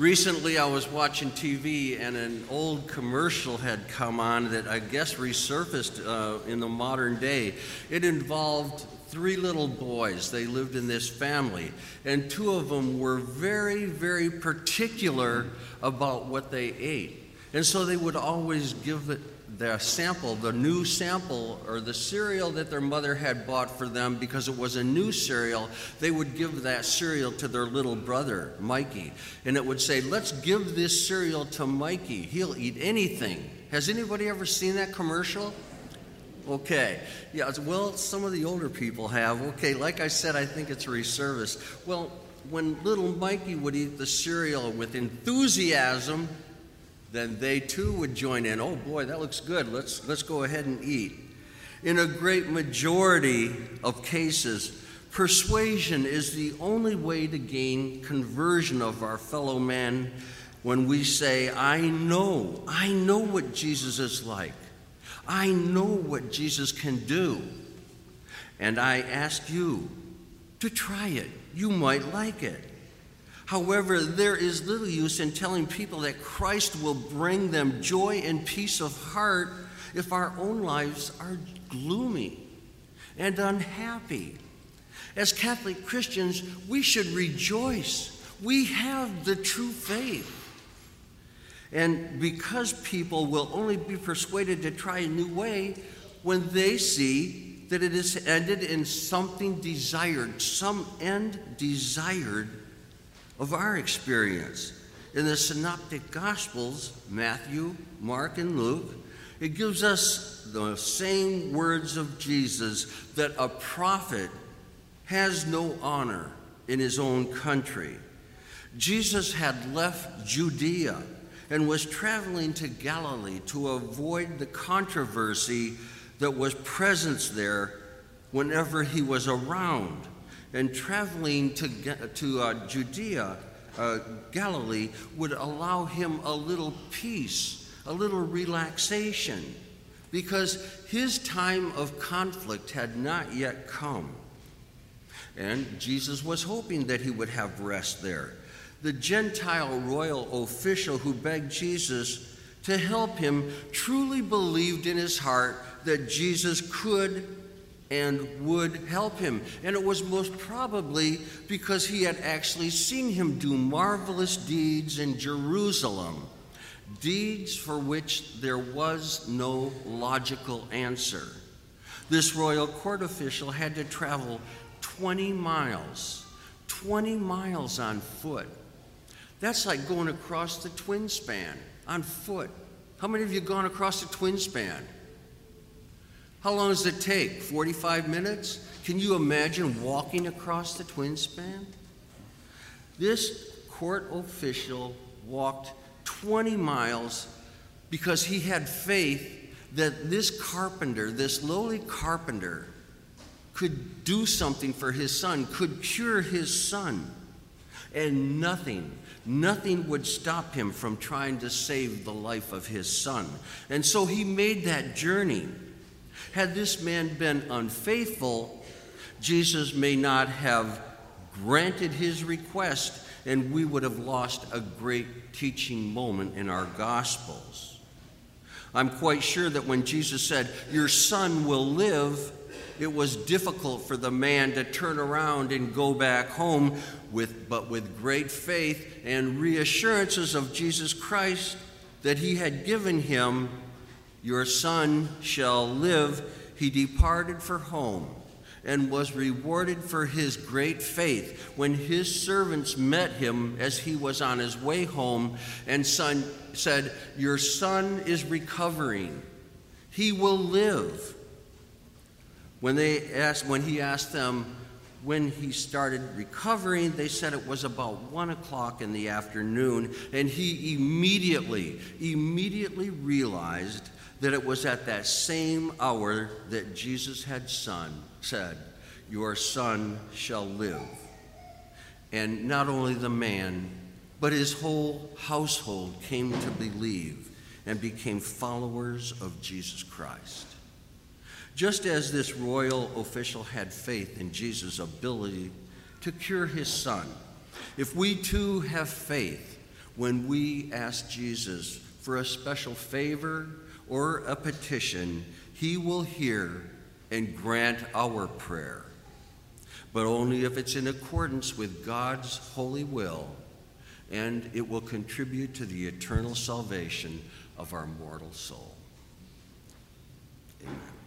Recently, I was watching TV and an old commercial had come on that I guess resurfaced uh, in the modern day. It involved three little boys. They lived in this family, and two of them were very, very particular about what they ate. And so they would always give it the sample, the new sample, or the cereal that their mother had bought for them because it was a new cereal, they would give that cereal to their little brother, Mikey. And it would say, Let's give this cereal to Mikey. He'll eat anything. Has anybody ever seen that commercial? Okay. Yeah, well, some of the older people have. Okay, like I said, I think it's resurfaced. Well, when little Mikey would eat the cereal with enthusiasm, then they too would join in. Oh boy, that looks good. Let's, let's go ahead and eat. In a great majority of cases, persuasion is the only way to gain conversion of our fellow man when we say, I know, I know what Jesus is like. I know what Jesus can do. And I ask you to try it. You might like it. However, there is little use in telling people that Christ will bring them joy and peace of heart if our own lives are gloomy and unhappy. As Catholic Christians, we should rejoice. We have the true faith. And because people will only be persuaded to try a new way when they see that it is ended in something desired, some end desired of our experience. In the Synoptic Gospels, Matthew, Mark, and Luke, it gives us the same words of Jesus that a prophet has no honor in his own country. Jesus had left Judea and was traveling to Galilee to avoid the controversy that was present there whenever he was around and traveling to, to uh, Judea, uh, Galilee, would allow him a little peace, a little relaxation, because his time of conflict had not yet come. And Jesus was hoping that he would have rest there. The Gentile royal official who begged Jesus to help him truly believed in his heart that Jesus could and would help him. And it was most probably because he had actually seen him do marvelous deeds in Jerusalem, deeds for which there was no logical answer. This royal court official had to travel 20 miles, 20 miles on foot. That's like going across the twin span on foot. How many of you gone across the twin span? How long does it take? 45 minutes? Can you imagine walking across the twin span? This court official walked 20 miles because he had faith that this carpenter, this lowly carpenter, could do something for his son, could cure his son. And nothing, nothing would stop him from trying to save the life of his son. And so he made that journey. Had this man been unfaithful, Jesus may not have granted his request, and we would have lost a great teaching moment in our Gospels. I'm quite sure that when Jesus said, Your son will live, it was difficult for the man to turn around and go back home with but with great faith and reassurances of Jesus Christ that he had given him your son shall live. He departed for home and was rewarded for his great faith. When his servants met him as he was on his way home and son said your son is recovering. He will live. When they asked when he asked them when he started recovering, they said it was about one o'clock in the afternoon, and he immediately, immediately realized that it was at that same hour that Jesus had son, said, Your son shall live. And not only the man, but his whole household came to believe and became followers of Jesus Christ. Just as this royal official had faith in Jesus' ability to cure his son, if we too have faith, when we ask Jesus for a special favor or a petition, he will hear and grant our prayer, but only if it's in accordance with God's holy will, and it will contribute to the eternal salvation of our mortal soul. Amen.